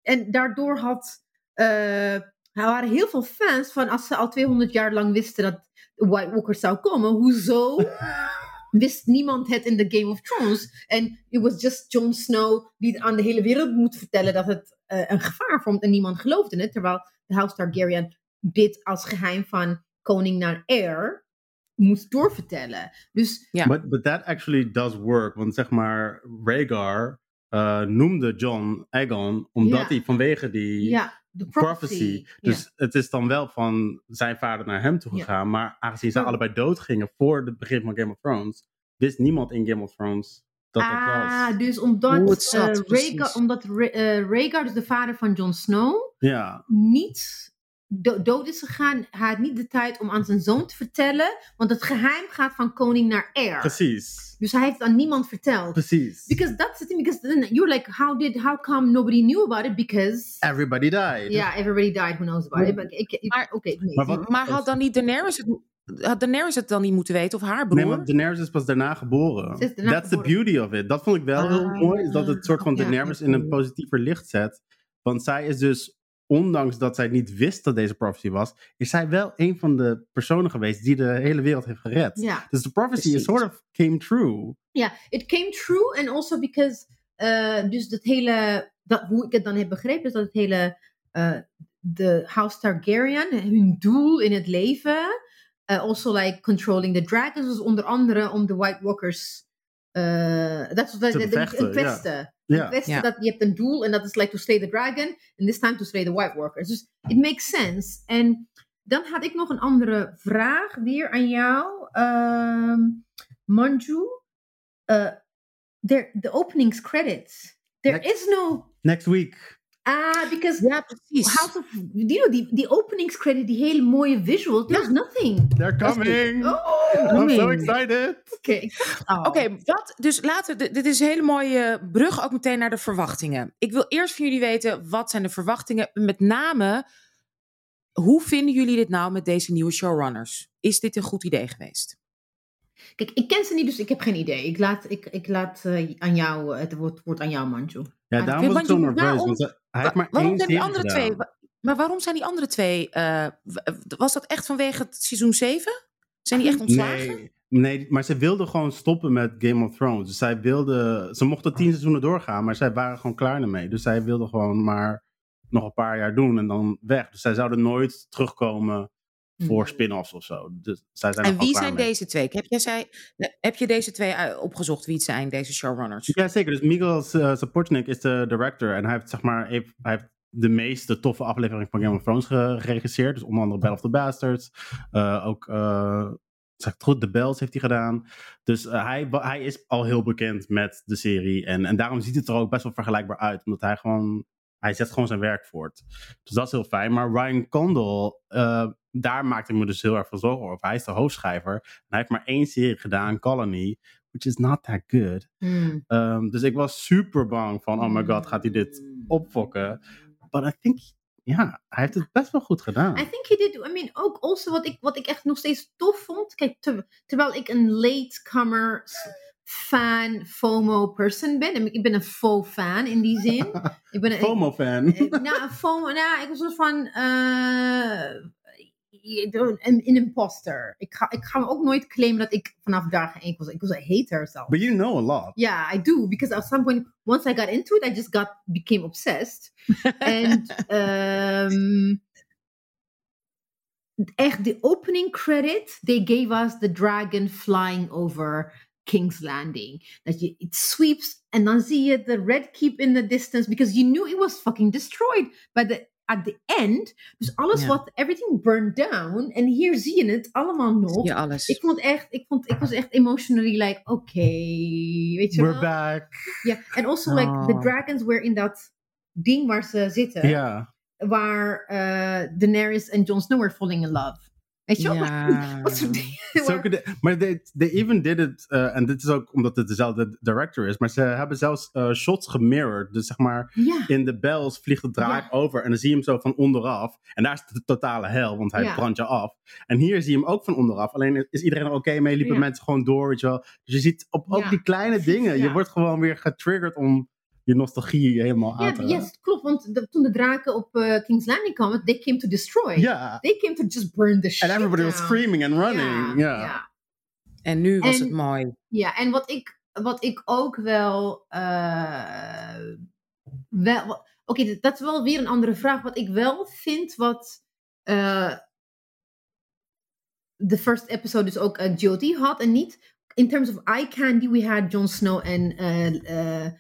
En daardoor had... eh, er waren heel veel fans van als ze al 200 jaar lang wisten dat White Walker zou komen. Hoezo wist niemand het in de Game of Thrones? En it was just Jon Snow die aan de hele wereld moet vertellen dat het eh, een gevaar vormt en niemand geloofde het. Terwijl de House Targaryen dit als geheim van koning naar heir moest doorvertellen. Dus Ja. But, but that actually does work. Want zeg maar, Rhaegar eh, noemde John Aegon omdat Ja. hij vanwege die ja, de prophecy. prophecy. Dus het is dan wel van zijn vader naar hem toe Ja. gegaan. Maar aangezien ze allebei doodgingen voor het begin van Game of Thrones, wist niemand in Game of Thrones dat dat ah, was. dus omdat, Hoe het zat, eh, precies. Rhaegar, omdat eh, Rhaegar, dus de vader van Jon Snow, Ja, niet do- dood is gegaan. Hij had niet de tijd om aan zijn zoon te vertellen, want het geheim gaat van koning naar heir. precies. Dus hij heeft het aan niemand verteld. Precies. Because that's the thing. Because then you're like, how did, how come nobody knew about it? Because Everybody died. yeah, everybody died who knows about it. But ik, ik, Maar- oké, nee. Maar wat- Maar had dan niet Daenerys het, had Daenerys het dan niet moeten weten? Of haar broer? Nee, maar Daenerys is pas daarna geboren. Daarna That's the beauty of it. Dat vond ik wel heel Ah, mooi. Is dat het soort van ja. Daenerys in een positiever licht zet. Want zij is dus, ondanks dat zij niet wist dat deze prophecy was, is zij wel een van de personen geweest die de hele wereld heeft gered. Ja. Dus de prophecy is sort of came true. Ja, it came true. And also because, eh, dus dat hele, dat, hoe ik het dan heb begrepen, is dat het hele, eh, de House Targaryen, hun doel in het leven, eh, also like controlling the dragons, was onder andere om de White Walkers, eh dat was Te bevechten, pesten. Ja. dat je hebt een doel en dat is like to slay the dragon. And this time to slay the white workers. Dus it makes sense. En dan had ik nog een andere vraag weer aan jou. Ehm Manju, uh, there, the openings credits. There Next- is no... Next week. Ah, because Ja, precies. House of... You know, die, die openings credit, die hele mooie visuals. There's nothing. They're coming. Oh, I'm so excited. oké. dacht al. Oké, wat? Dus laten we. Dit is een hele mooie brug ook meteen naar de verwachtingen. Ik wil eerst van jullie weten wat zijn de verwachtingen. Met name, hoe vinden jullie dit nou met deze nieuwe showrunners? Is dit een goed idee geweest? Kijk, ik ken ze niet, dus ik heb geen idee. Ik laat, ik, ik laat eh, aan jou, het woord, woord aan jou, Manju. Ja, Maar daarom was ik zo nerveus. Want hij- heeft maar waarom één zijn die andere gedaan. twee? Maar waarom zijn die andere twee? eh, was dat echt vanwege het seizoen 7? Zijn die echt ontslagen? Nee, nee, maar ze wilden gewoon stoppen met Game of Thrones. Dus zij wilden, ze mochten tien seizoenen doorgaan, maar zij waren gewoon klaar ermee. Dus zij wilden gewoon maar nog een paar jaar doen en dan weg. Dus zij zouden nooit terugkomen voor Hmm. spin-offs of zo. Dus zij zijn En wie zijn mee. deze twee? Heb, jij zij, heb je deze twee uit- opgezocht wie het zijn, deze showrunners? Ja, zeker. Dus Miguel uh, Sapochnik is de director. En hij heeft, zeg maar, hij heeft de meeste toffe afleveringen van Game of Thrones ge- geregisseerd. Dus onder andere Battle of the Bastards. Uh, ook, uh, zeg het goed, The Bells heeft hij gedaan. Dus uh, hij, hij is al heel bekend met de serie. En, en daarom ziet het er ook best wel vergelijkbaar uit. Omdat hij gewoon, hij zet gewoon zijn werk voort. Dus dat is heel fijn. Maar Ryan Condal, uh, daar maakte ik me dus heel erg veel zorgen over. Hij is de hoofdschrijver. En hij heeft maar één serie gedaan, Colony. Which is not that good. Hmm. Um, dus ik was super bang van, oh my god, gaat hij dit opfokken? But I think, ja, hij heeft het best wel goed gedaan. I think he did. I mean, ook also wat ik, wat ik echt nog steeds tof vond. Kijk, ter- terwijl ik een latecomer fan, FOMO person ben. En Ik ben een faux fan in die zin. ik ben een, FOMO-fan. ik- nou, een FOMO, nou, ik was een soort van. eh, een, een imposter. Ik ga, ik ga me ook nooit claimen dat ik vanaf dag één was. Ik was een hater zelf. But you know a lot. Yeah, I do because at some point, once I got into it, I just got became obsessed. and um, echt the opening credit, they gave us the dragon flying over King's Landing. That je it sweeps en dan zie je the red keep in the distance because you knew it was fucking destroyed by the at the end. Dus alles Ja. wat everything burned down en hier zie je het allemaal nog. Ja, alles. Ik vond echt, ik vond, ik was echt emotionally like, oké, weet je We're wel? back. Ja, en also like the Oh. dragons were in dat ding waar ze zitten, Ja. waar eh, Daenerys en Jon Snow were falling in love. Weet je wel? Ja. Wat voor dingen? Maar they, they even did it, uh, en dit is ook omdat het dezelfde director is, maar ze hebben zelfs uh, shots gemirrored. Dus zeg maar, Ja, in de bells vliegt de draak Ja. over en dan zie je hem zo van onderaf. En daar is de totale hel, want hij brandt je af. En hier zie je hem ook van onderaf. Alleen is iedereen er oké mee, liepen mensen gewoon door, weet je wel. Dus je ziet op ook die kleine dingen, je wordt gewoon weer getriggerd om je nostalgie helemaal aan ja yes, klopt. Want de- toen de draken op eh, King's Landing kwamen, they came to destroy. Ja. They came to just burn the shit And everybody was screaming and Ja, running. Ja. ja. En nu was En- het mooi. Ja, en wat ik, wat ik ook wel. eh, wel Oké, dat is wel weer een andere vraag. Wat ik wel vind, wat. eh, de first episode dus ook uh, Jyoti had en niet. In terms of eye candy, we had Jon Snow en eh, eh,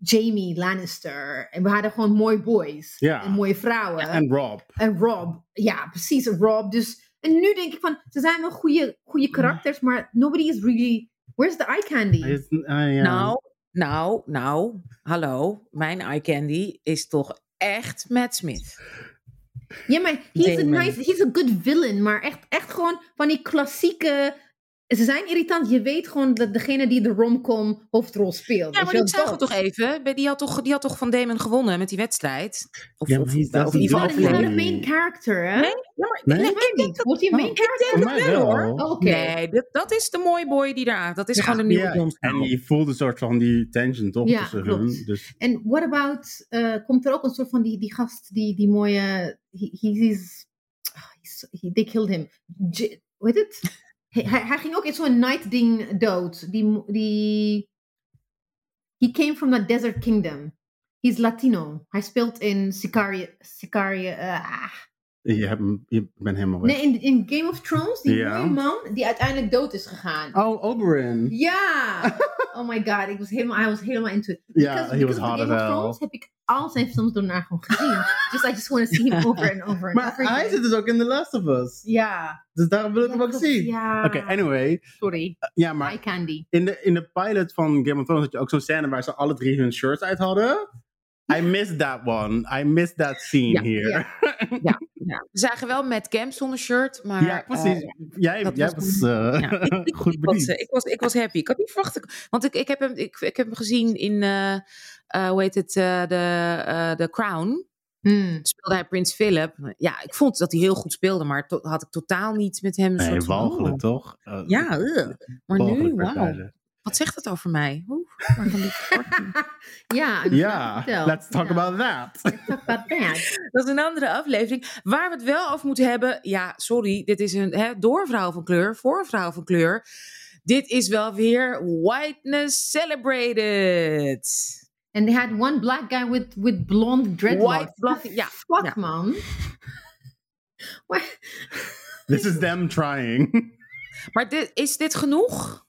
Jamie Lannister. En we hadden gewoon mooie boys. Ja. En mooie vrouwen. En Rob. En Rob, ja, precies, Rob. Dus, en nu denk ik van, ze zijn wel goede, goede karakters, maar nobody is really. Where's the eye candy? Ja. Nou, nou, nou, hallo. Mijn eye candy is toch echt Matt Smith. Ja, maar he's a nice, he's a good villain, maar echt, echt gewoon van die klassieke. Ze zijn irritant. Je weet gewoon dat degene die de romcom hoofdrol speelt. Ja, maar die zagen we dat. toch even. Bij- Die had toch, die had toch van Damon gewonnen met die wedstrijd? Of, Ja, maar of, he's- of, dat niet a main character, hè? Nee? Ja, maar Nee? ik, Ik. Wordt hij een main Oh, character? Wel. Oh, Oké. Nee, dat, dat is de mooie boy die daar. Dat is Ja, gewoon de nieuwe Ja, en je voelde een soort van die tension toch Ja, tussen klopt. hun. Dus En what about, eh, komt er ook een soort van die, die gast, die, die mooie, he, he, he's, he's- he, they killed him. J, hoe heet het? Hij, hij ging ook in zo'n night ding dood. Die, die, he came from the desert kingdom. He's Latino. Hij speelt in Sicario, Sicario, ah, Je, hebt, je bent helemaal weg. Nee, in, in Game of Thrones, die Ja. mooie man die uiteindelijk dood is gegaan. Oh, Oberyn. Ja! Oh my god, ik was helemaal, I was helemaal into it. Ja, Because- he was hot Game as of hell. Thrones heb ik al zijn films daarna gewoon gezien. Just I just want to see him over and over and Maar over hij zit dus ook in The Last of Us. Ja. Dus daarom wil ik hem ook zien. Ja. Oké, anyway. Sorry. Ja, maar Eye candy. in de, in de pilot van Game of Thrones had je ook zo'n scène waar ze alle drie hun shirts uit hadden. I missed that one. I missed that scene Ja, here. Ja, ja. We zagen wel met Camp zonder shirt, maar... Ja, precies. eh, jij jij was- was eh, Ja, ik- ik- goed ik, was, bediend. ik, was, ik was happy. Ik had niet verwacht. Want ik, ik, heb, hem, ik, ik heb hem gezien in, eh eh, hoe heet het, eh, de, eh, The Crown. Hmm. Speelde hij Prins Philip. Ja, ik vond dat hij heel goed speelde, maar to- had ik totaal niet met hem een Nee, walgelijk oh. toch? Ja, ugh. maar nu, wauw. Wat zegt het over mij? Oeh, ja, Ja, let's talk Ja. about that. Let's talk about that. Dat is een andere aflevering. Waar we het wel over moeten hebben. Ja, sorry. Dit is een hè, door vrouw van kleur, voor vrouw van kleur. Dit is wel weer whiteness celebrated. And they had one black guy with, with blonde dreadlocks. White blonde- ja, Fuck, ja. man. This is them trying. Maar dit, is dit genoeg?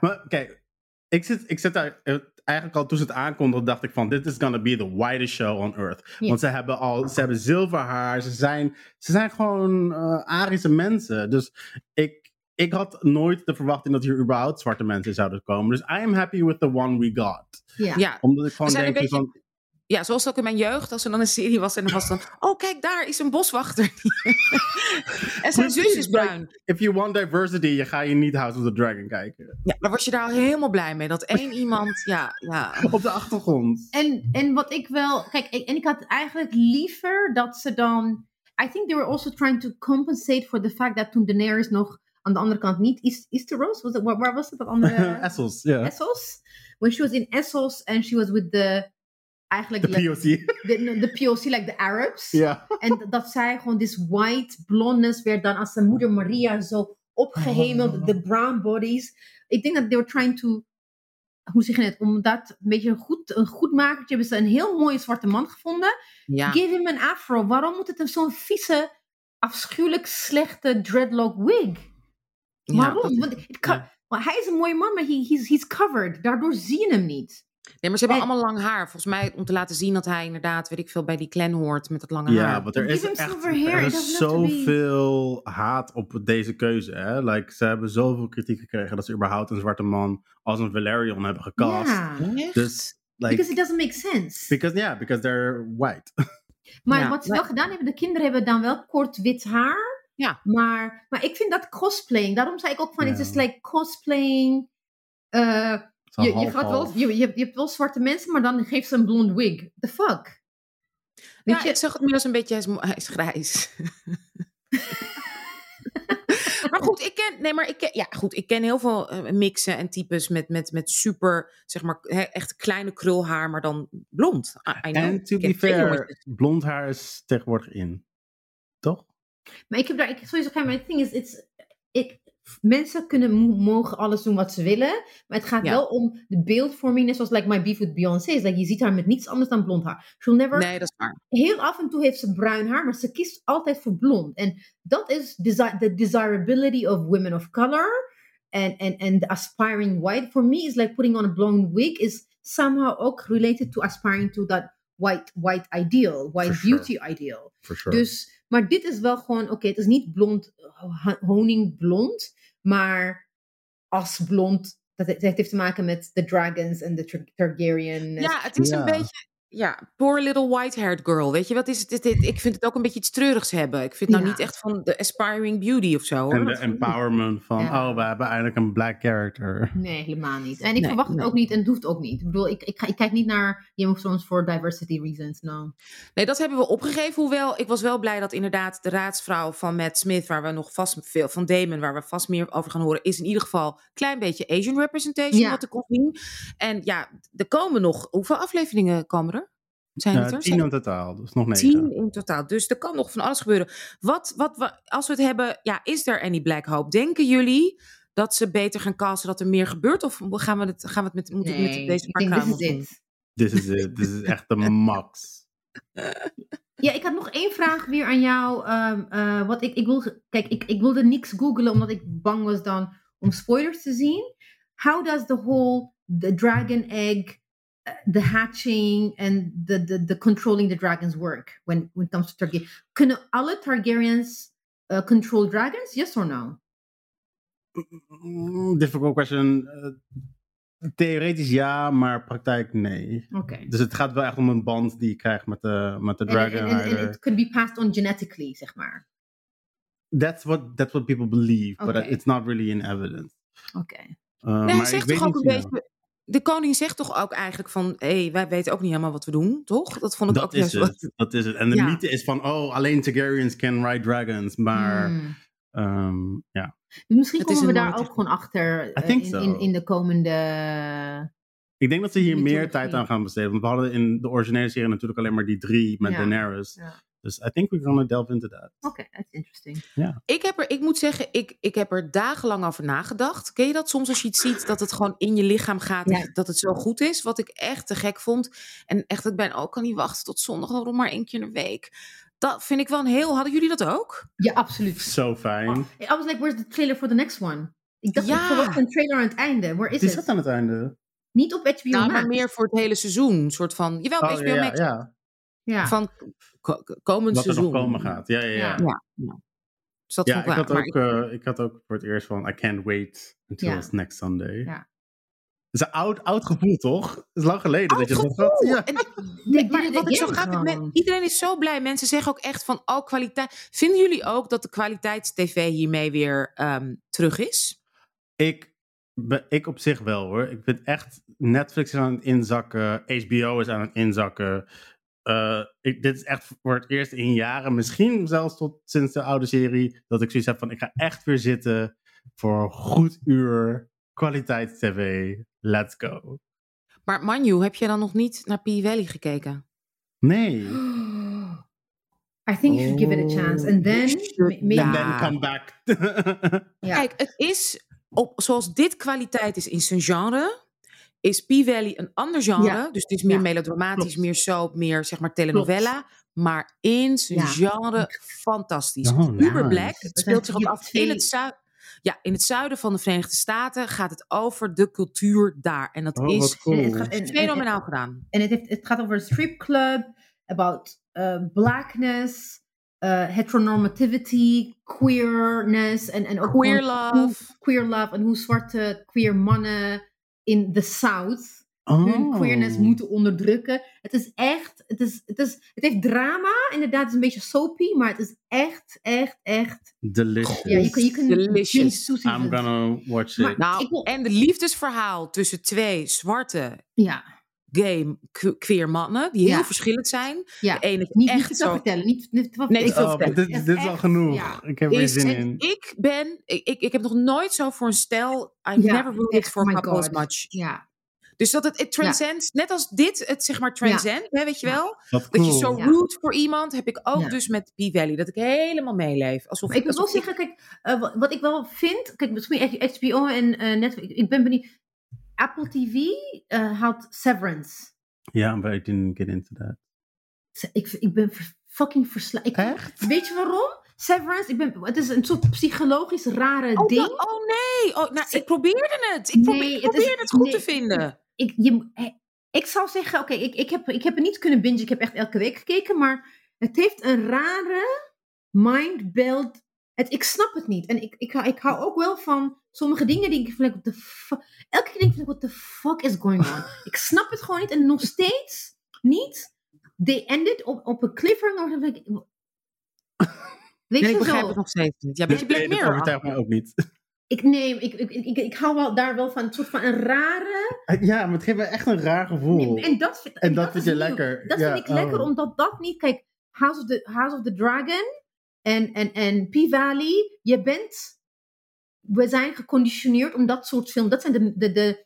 Maar kijk, ik zit, ik zit daar eh, eigenlijk al toen ze het aankondigden, dacht ik van, dit is gonna be the whitest show on earth. Ja. Want ze hebben al, ze hebben zilver haar, ze zijn, ze zijn gewoon eh, Arische mensen. Dus ik, ik had nooit de verwachting dat hier überhaupt zwarte mensen zouden komen. Dus I am happy with the one we got. Ja. Omdat ik gewoon denk beetje, van, ja, zoals ook in mijn jeugd, als er dan een serie was en dan was dan, oh kijk, daar is een boswachter. en zijn zus is bruin. if you want diversity, je ga je niet House of the Dragon kijken. Ja, daar was je daar al helemaal blij mee. Dat één iemand, ja, ja. Op de achtergrond. En, en wat ik wel. Kijk, ik- en ik had eigenlijk liever dat ze dan. I think they were also trying to compensate for the fact that toen Daenerys nog aan de andere kant niet. East, Easteros? Was waar, waar was het? Dat andere. Essels, ja. Essos? When she was in Essos and she was with the. Eigenlijk. De like, POC. the POC, like the Arabs. Ja. En dat zij gewoon this white blondness werd dan als de moeder Maria zo opgehemeld, Oh. de brown bodies. Ik denk dat they were trying to, hoe zeg je het, om dat een beetje een goed, een goed makertje, hebben ze een heel mooie zwarte man gevonden. ja. Give him an afro. Waarom moet het een zo'n vieze, afschuwelijk slechte dreadlock wig? Ja, Waarom? dat- Want het kan- Ja. maar hij is een mooie man, maar he, he's, he's covered. Daardoor zie je hem niet. Nee, maar ze hebben En- allemaal lang haar. Volgens mij om te laten zien dat hij inderdaad, weet ik veel, bij die clan hoort met dat lange Ja, haar. want er is echt er is zoveel haat op deze keuze. Hè? Like, ze hebben zoveel kritiek gekregen dat ze überhaupt een zwarte man als een Valerion hebben gecast. Ja, Echt? Dus, like, because it doesn't make sense. because, yeah, because they're white. Maar Ja, wat ze wel gedaan hebben, de kinderen hebben dan wel kort wit haar. Ja. Maar, maar ik vind dat cosplaying. Daarom zei ik ook van, Ja. het is like cosplaying. eh, je, je, gaat wel, je, je, hebt- je hebt wel zwarte mensen, maar dan geeft ze een blond wig. The fuck? Weet Ja, je? ik zag het meer als een beetje, hij is, mo- hij is grijs. maar goed, ik ken, nee, maar ik ken, ja, goed, ik ken heel veel eh, mixen en types met, met, met super, zeg maar, hè, echt kleine krulhaar, maar dan blond. En to be fair, blond haar is tegenwoordig in. Toch? Maar ik heb daar, ik, sowieso geen, maar het ding is, it's, ik, mensen kunnen, mo- mogen alles doen wat ze willen, maar het gaat Ja. wel om de beeldvorming, net zoals like my beef with Beyoncé, is like, je ziet haar met niets anders dan blond haar. She'll never, Nee, dat is waar. heel af en toe heeft ze bruin haar, maar ze kiest altijd voor blond. En dat is desi- the desirability of women of color. And, and, and the aspiring white. For me, is like putting on a blonde wig is somehow ook related to aspiring to that white, white ideal, white For sure. beauty ideal. For sure. Dus, maar dit is wel gewoon, oké, het is niet blond, ho- honingblond, maar als blond, dat, het heeft te maken met de dragons en de Tar- Targaryen. Ja, het is Ja. een beetje, ja, poor little white-haired girl. Weet je, wat is het? Dit- dit- ik vind het ook een beetje iets treurigs hebben. Ik vind nou Ja. niet echt van de aspiring beauty of zo. Hoor. en de empowerment van, Ja. oh, we hebben eindelijk een black character. Nee, helemaal niet. En ik Nee, verwacht het ook niet en het hoeft ook niet. Ik bedoel, ik, ik, ga- ik kijk niet naar Game of Thrones voor diversity reasons, no. Nee, dat hebben we opgegeven. Hoewel, ik was wel blij dat inderdaad de raadsvrouw van Matt Smith, waar we nog vast veel van Damon, waar we vast meer over gaan horen, is in ieder geval een klein beetje Asian representation, Ja. wat ik kon zien. En ja, er komen nog, hoeveel afleveringen komen er? Zijn het er? tien in totaal, dus nog negen. Tien in totaal. Dus er kan nog van alles gebeuren. Wat, wat, als we het hebben, ja, is er any black hope? Denken jullie dat ze beter gaan casten, dat er meer gebeurt? Of gaan we het, gaan we het met, moet ik met deze paar is doen? it. Dit is het. Dit is echt de max. Ja, ik had nog één vraag weer aan jou. Um, uh, wat ik, ik wil, kijk, ik, ik wilde niks googlen omdat ik bang was dan om spoilers te zien. How does the whole the dragon egg, uh, the hatching and the, the, the controlling the dragons work when, when it comes to Targaryen? Kunnen alle Targaryens uh, control dragons? Yes or no? Mm, difficult question. Uh, theoretisch ja, maar praktijk nee. Oké. Okay. Dus het gaat wel echt om een band die je krijgt met de, met de dragon. En it could be passed on genetically, zeg maar. That's what, that's what people believe, okay. but it's not really in evidence. Oké. Okay. Uh, nee, hij zegt toch ook een beetje... De koning zegt toch ook eigenlijk van... hé, hey, wij weten ook niet helemaal wat we doen, toch? Dat vond ik dat ook is het, wat... Dat is het. En de ja. mythe is van... oh, alleen Targaryens can ride dragons. Maar... Hmm. Um, ja. Misschien Het komen we daar nooit- ook gewoon achter eh, in, so. in, in de komende... Ik denk dat ze hier meer tijd aan gaan besteden. Want we hadden in de originele serie natuurlijk alleen maar die drie met Ja. Daenerys. Ja. Dus I think we're gonna delve into that. Oké, that's interesting. Ik, heb er, ik moet zeggen, ik, ik heb er dagenlang over nagedacht. Ken je dat soms als je iets ziet dat het gewoon in je lichaam gaat, Ja. dat het zo goed is? Wat ik echt te gek vond. En echt, ik ben ook kan niet wachten tot zondag, waarom maar één keer in de week. Dat vind ik wel een heel. Hadden jullie dat ook? Ja, absoluut. Zo fijn. Oh, I was like, where's the trailer for the next one? Ik dacht, Ja. ik verwacht een trailer aan het einde. Where is Die it? zat aan het einde. Niet op HBO Nou, Max. maar meer voor het hele seizoen. Een soort van. Jawel, Oh, HBO ja, Max. ja. Ja. Van ko- ko- komend Wat er seizoen. nog komen gaat. Ja, ja, ja. Ja. Ja. Dus dat Ja, ik ik had, ook, eh, ik had ook voor het eerst van... I can't wait until Ja. next Sunday. Ja. Het is een oud, oud gevoel, toch? Het is lang geleden dat je dat had. Ja. En- maar wat ik zo men- iedereen is zo blij. Mensen zeggen ook echt van, oh, kwaliteit. Vinden jullie ook dat de kwaliteits-tv hiermee weer ehm, terug is? Ik, ik op zich wel hoor. Ik vind echt, Netflix is aan het inzakken, HBO is aan het inzakken. Eh, ik, dit is echt voor het eerst in jaren, misschien zelfs tot sinds de oude serie, dat ik zoiets heb van, ik ga echt weer zitten voor een goed uur kwaliteits-tv. Let's go. Maar Manju, heb je dan nog niet naar P Valley gekeken? Nee. I think you should give it a chance. And then, should ma- maybe... And then come back. Ja. Kijk, het is, op, zoals dit kwaliteit is in zijn genre, is P Valley een ander genre. Ja. Dus het is meer Ja, melodramatisch, klopt. meer soap, meer zeg maar telenovela. Maar in zijn Ja. genre fantastisch. Oh, Uber. Black. Het speelt zich ook af in het zuiden. Ja, in het zuiden van de Verenigde Staten gaat het over de cultuur daar. En dat Oh, is cool. En het gaat- en- en- fenomenaal gedaan. En het, heeft, het gaat over een stripclub, about uh, blackness, uh, heteronormativity, queerness en, en ook Queer hoe- love. queer love en hoe zwarte queer mannen in the South hun Oh. queerness moeten onderdrukken. Het is echt, het, is, het, is, het heeft drama, inderdaad, het is een beetje soapy, maar het is echt, echt, echt. Delicious. Ja, je kan, je kan Delicious. I'm gonna watch Maar- it. Nou, Ik wil- en de liefdesverhaal tussen twee zwarte Ja, gay que- queer mannen, die heel Ja. verschillend zijn. ja. De ene Niet, niet echt te veel zo... vertellen. Niet, niet Nee, veel Oh, vertellen. dit, dit is al genoeg. ja. Ik heb er zin in. ik ben, ik, ik, ik heb nog nooit zo voor een stijl, I've Ja, never rooted for my couple as much. Ja, Dus dat het, het transcends, net als dit het zeg maar transcend, hè, weet je wel? Dat je cool. zo Ja. root voor iemand, heb ik ook Ja. dus met P-Valley. Dat ik helemaal meeleef. Alsof, Maar ik moet wel zeggen, kijk, eh, wat, wat ik wel vind, kijk, misschien HBO en eh Netflix, ik ben benieuwd. Apple TV eh, had Severance. Ja, but I didn't get into that. Ik, ik ben fucking verslaafd. Echt? Weet je waarom? Severance, ik ben, het is een soort psychologisch rare Oh, ding. dat- oh nee, oh, nou, ik probeerde het. Ik, probeer, Nee, ik het is- probeerde het goed nee. te vinden. ik, je, eh, ik zou zeggen, oké, ik, ik, heb, ik heb het niet kunnen bingen, ik heb echt elke week gekeken, maar het heeft een rare mind-build. Het, ik snap het niet. En ik, ik, hou- ik hou ook wel van sommige dingen die ik vind, fuck. Elke keer denk ik, what the fuck is going on? ik snap het gewoon niet en nog steeds niet. They ended op, op een cliffhanger. denk ik, Weet Nee, je ik begrijp zo? het nog steeds niet. Ja, beetje Black Nee, dat Mirror. overtuigt mij ook niet. Ik, nee, ik, ik, ik, ik, ik hou wel, daar wel van. Een soort van een rare... Ja, maar het geeft me echt een raar gevoel. Nee, en dat, vind- En dat vind is je nieuw. lekker. Dat Ja, vind ik lekker, oh. omdat dat niet... Kijk, House of the, House of the Dragon en, en, en P-Valley, je bent... We zijn geconditioneerd om dat soort film... Dat zijn de, de, de,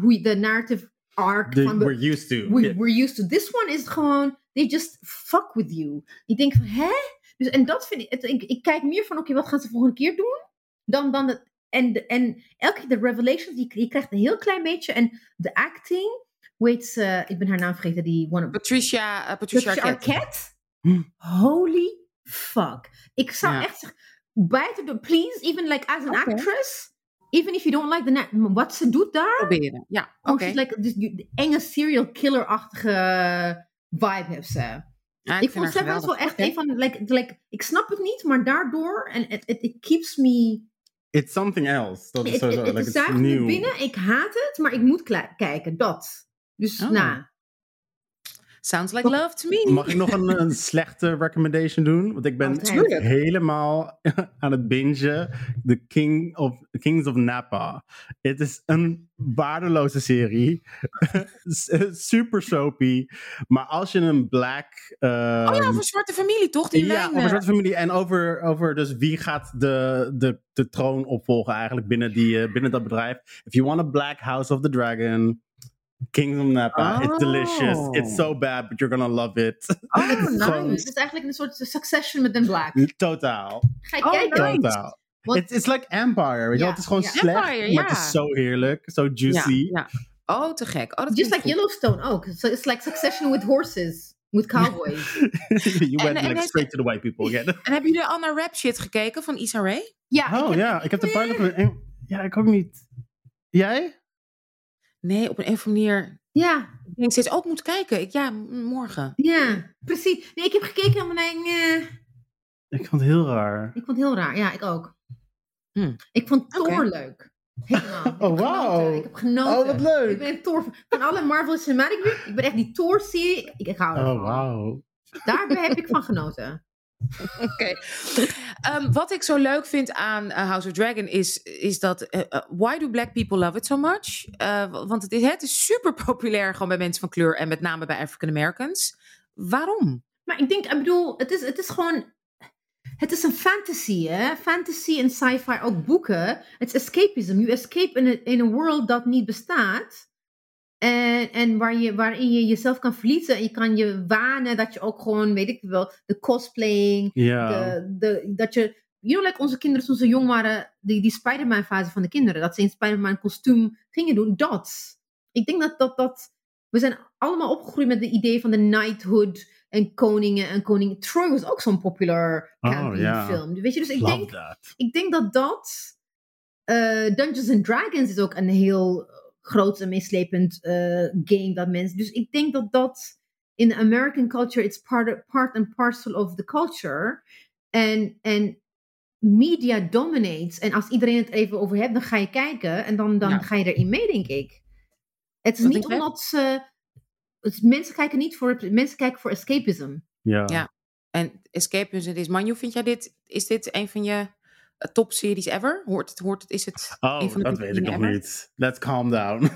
hoe je- de narrative arc The- van... we're used to. we, Yeah. we're used to. This one is gewoon... They just fuck with you. Je denkt van, hè? Dus, en dat vind ik... Het, ik, ik kijk meer van, oké, wat gaan ze volgende keer doen? Dan, dan het... En, de- en elke keer de revelations, die, je krijgt een heel klein beetje. En de acting... Hoe heet ze? Ik ben haar naam vergeten. Die one of, Patricia, eh, Patricia Patricia Arquette. Arquette. Hm. Holy fuck. Ik zou Ja. echt zeggen, buiten de, please, even like as an actress, even if you don't like the, na- wat ze doet daar, Proberen. Ja, oh, oké. she's like, dus de enge serial killer-achtige vibe heeft ze. Ja, Ik, vind vond Severance wel echt een van, like, like, ik snap het niet, maar daardoor, en it, it, it keeps me, It's something else. Dat is sowieso, like, it's binnen, ik haat het, maar ik moet kijken, dat. Dus, Oh. nou, Sounds like love to me. Mag ik nog een, een slechte recommendation doen? Want ik ben helemaal aan het bingen. The King of, Kings of Napa. Het is een waardeloze serie. Super soapy. Maar als je een black... Oh ja, ehm, over zwarte familie, toch? Die ja, wijn, over zwarte familie en over, over dus wie gaat de, de, de troon opvolgen eigenlijk binnen, die, eh, binnen dat bedrijf. If you want a black House of the Dragon, Kingdom Napa, it's delicious. Oh. It's so bad, but you're gonna love it. Oh, Gewoon- het is eigenlijk een soort succession met een black. Totaal. Ga je Oh, kijken? nice. Totaal. It's, it's like Empire, weet je? Ja, Het is gewoon ja. slecht, Empire, maar het is zo heerlijk, zo juicy. ja. Oh, te gek. Oh, dat Just like. Yellowstone ook. So it's like succession with horses. With cowboys. you went en like straight to the white people again. En hebben jullie al naar rap shit gekeken van Issa Rae? ja, Oh ja, ik heb de pilot... van- Ja, ik ook niet. Jij? Nee, op een of andere manier. Ja, Ik denk steeds, ook moet kijken. Ik, ja, morgen. ja, precies. Nee, ik heb gekeken en ik, eh, Ik vond het heel raar. ik vond het heel raar. Ja, ik ook. Hmm. Ik vond Thor leuk. Helemaal. Ik heb Oh, wauw. genoten. Ik heb genoten. Oh, wat leuk. Ik ben een Thor van alle Marvel Cinematic Universe. Ik ben echt die Thor-serie. Ik, ik hou ervan. Oh, wauw. Daar heb ik van genoten. Oké. Ehm, wat ik zo leuk vind aan eh, House of Dragon is, is dat. eh, eh, why do black people love it so much? Want het is, het is super populair gewoon bij mensen van kleur en met name bij African Americans. Waarom? Maar ik denk, ik bedoel, het is, het is gewoon. Het is een fantasy, hè? Fantasy en sci-fi, ook boeken. Het is escapism. You escape in a, in a world dat niet bestaat. En, en waar je, waarin je jezelf kan verliezen. En je kan je wanen dat je ook gewoon, weet ik wel, de cosplaying. Ja. De, de, dat je, you know, like onze kinderen toen ze jong waren, die, die Spider-Man fase van de kinderen. Dat ze in Spider-Man kostuum gingen doen. Dat. Ik denk dat, dat, dat, we zijn allemaal opgegroeid met het idee van de knighthood en koningen en koningen. Troy was ook zo'n populair Oh, film. Weet je, dus ik Love denk, that. ik denk dat dat. eh, Dungeons and Dragons is ook een heel groot en meeslepend eh, game dat mensen. Dus ik denk dat dat in de American culture, it's part, part and parcel of the culture. En, en media dominates. En als iedereen het even over hebt, dan ga je kijken en dan, dan Ja. ga je erin mee, denk ik. Het is niet omdat ze. het- mensen kijken niet voor. Mensen kijken voor escapism. Ja. Ja. En Escape is is Manju, vind jij dit? Is dit een van je topseries ever? Hoort het, hoort het, is het Oh, dat weet ik nog ever? niet. Let's calm down.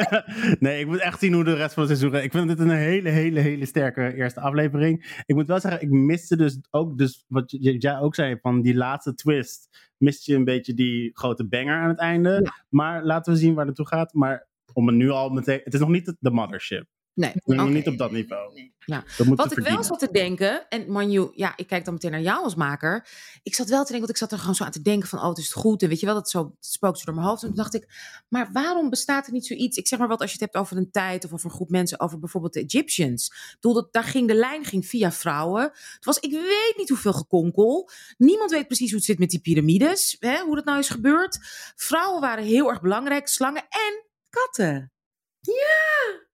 nee, ik moet echt zien hoe de rest van het seizoen gaat. Ik vind dit een hele, hele, hele sterke eerste aflevering. Ik moet wel zeggen, ik miste dus ook, dus wat jij ook zei, van die laatste twist. Mist je een beetje die grote banger aan het einde. Ja. Maar laten we zien waar het naartoe gaat. Maar om het nu al meteen, het is nog niet de mothership. Nee. Nog Oké. niet op dat niveau. Nee. Dat moet Wat ik wel zat te denken, en Manju, ja, ik kijk dan meteen naar jou als maker. Ik zat wel te denken, want ik zat er gewoon zo aan te denken van, oh, het is goed. En weet je wel, dat zo spookt zo door mijn hoofd. En toen dacht ik, maar waarom bestaat er niet zoiets? Ik zeg maar wat, als je het hebt over een tijd of over een groep mensen, over bijvoorbeeld de Egyptians. Ik bedoel, dat, daar ging de lijn ging via vrouwen. Het was, ik weet niet hoeveel gekonkel. Niemand weet precies hoe het zit met die piramides, hè, hoe dat nou is gebeurd. Vrouwen waren heel erg belangrijk, slangen en katten. Ja!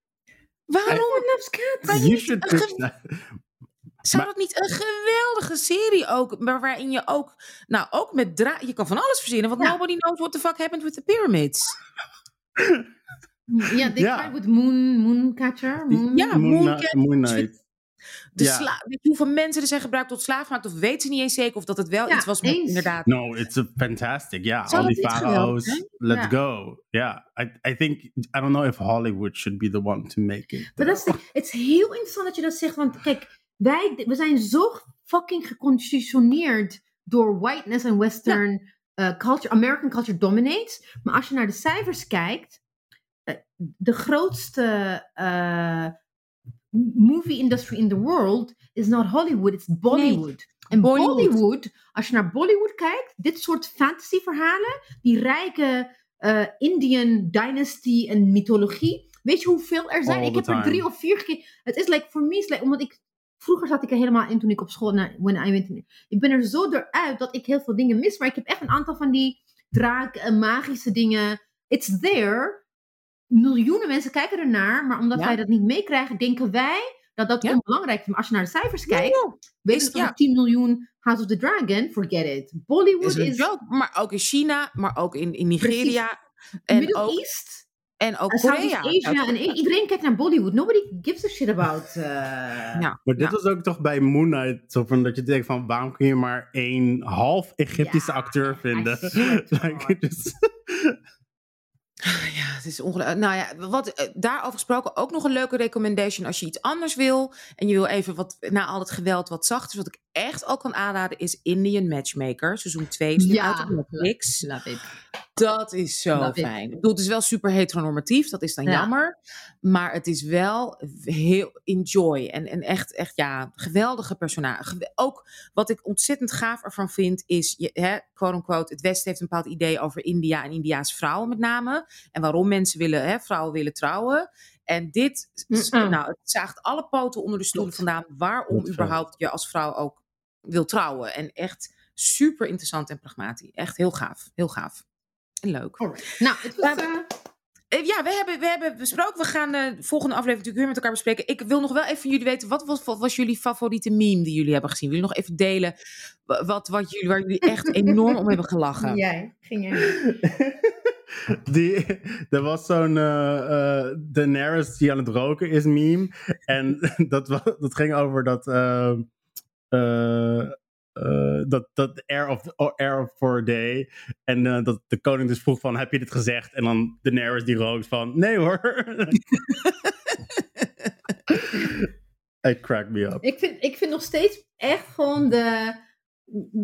Waarom? Een pitch ge- that. Zou Maar- dat niet een geweldige serie ook, maar waarin je ook, nou ook met dra je kan van alles verzinnen, want Ja. nobody knows what the fuck happened with the pyramids. Ja, they Ja. tried with Moon, Mooncatcher. Moon, Ja, Moon, Moon Moon Knight. De Ja. sla- weet je hoeveel mensen er zijn gebruikt tot slaafmaakt, of weten ze niet eens zeker of dat het wel Ja, iets was met inderdaad. No, it's a fantastic. Yeah, the niet geweldig pharaohs. zijn? Let's Ja. go. Yeah, I, I think I don't know if Hollywood should be the one to make it. Maar dat is, het is heel interessant dat je dat zegt, want kijk, wij we zijn zo fucking geconditioneerd door whiteness en western eh, culture. American culture dominates. Maar als je naar de cijfers kijkt, eh, de grootste eh, movie industry in the world is not Hollywood, it's Bollywood. En Bollywood. Bollywood. als je naar Bollywood kijkt, dit soort fantasy verhalen, die rijke eh, Indian dynasty en mythologie. Weet je hoeveel er zijn? All ik heb er drie of vier gekeken. Het is like, voor me is like, omdat ik Vroeger zat ik er helemaal in toen ik op school. Nou, when I went, ik ben er zo eruit dat ik heel veel dingen mis. Maar ik heb echt een aantal van die draak en magische dingen. It's there. Miljoenen mensen kijken ernaar. Maar omdat Ja. wij dat niet meekrijgen, denken wij dat dat Ja. onbelangrijk is. Maar als je naar de cijfers kijkt, Ja, weet je dat ja. er 10 miljoen House of the Dragon, forget it. Bollywood is is, een joke. Maar ook in China, maar ook in, in Nigeria. En Middle ook, East. en ook En Korea. Asia. En iedereen kijkt naar Bollywood. Nobody gives a shit about. eh, Ja. Maar dit Ja. was ook toch bij Moon Knight, zo van dat je denkt van waarom kun je maar één half Egyptische Ja, acteur vinden? Like, just- Ja, het is ongelooflijk. Nou ja, wat, eh, daarover gesproken ook nog een leuke recommendation. Als je iets anders wil en je wil even wat, na al het geweld wat zachter. Wat ik echt ook kan aanraden is Indian Matchmaker. Seizoen 2 is nu Ja. uit op Netflix. Love it. Dat is zo fijn. Ik bedoel, het is wel super heteronormatief, dat is dan Ja. jammer. Maar het is wel heel enjoy. En, en echt, echt, ja, geweldige personage. Ook wat ik ontzettend gaaf ervan vind, is, je, hè, quote unquote, het Westen heeft een bepaald idee over India en India's vrouwen met name. En waarom mensen willen, hè, vrouwen willen trouwen. En dit, nou, het zaagt alle poten onder de stoelen Klopt. vandaan waarom überhaupt je als vrouw ook wil trouwen. En echt super interessant en pragmatisch. Echt heel gaaf, heel gaaf. Leuk. Alright. Nou, het was. Eh, Eh, Ja, we hebben, we hebben besproken. We gaan de volgende aflevering natuurlijk weer met elkaar bespreken. Ik wil nog wel even van jullie weten. Wat was, wat was jullie favoriete meme die jullie hebben gezien? Willen jullie nog even delen wa- wat, wat jullie, waar jullie echt enorm om hebben gelachen? Jij, ging jij. Die, er was zo'n eh, eh, Daenerys die aan het roken is meme. En dat, dat ging over dat. eh, eh, dat, dat air, of, oh, air of for day. En eh, dat de koning dus vroeg van, heb je dit gezegd? En dan Daenerys die rookt van, nee hoor. It cracked me up. Ik vind, ik vind nog steeds echt gewoon de.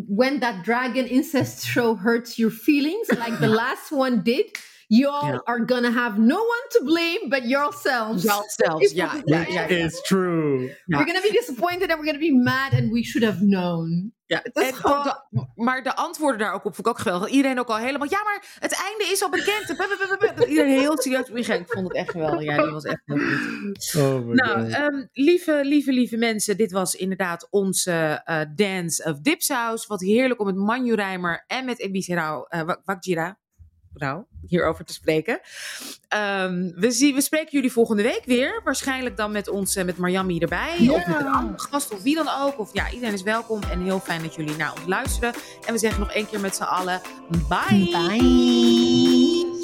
When that dragon incest show hurts your feelings, like the last one did, y'all are gonna have no one to blame but yourselves. zelfs, ja. ja, ja, ja. It's true. We're gonna be disappointed and we're gonna be mad and we should have known. Ja, en gewoon- de- maar de antwoorden daar ook op vond ik ook geweldig. Iedereen ook al helemaal, ja, maar het einde is al bekend. Dat Iedereen heel serieus. Ik vond het echt geweldig. Ja, die was echt heel goed. Oh my Nou, God. ehm, lieve, lieve, lieve mensen. Dit was inderdaad onze eh, Dance of Dipsaus. Wat heerlijk om met Manju Rijmer en met Ebise Rauw, eh, Wak- Wakjira Rauw hierover te spreken. Ehm, we, zien, we spreken jullie volgende week weer. Waarschijnlijk dan met ons, eh, met Marjami erbij. Ja. Of met een andere gast of wie dan ook. Of ja, iedereen is welkom. En heel fijn dat jullie naar ons luisteren. En we zeggen nog één keer met z'n allen bye. Bye.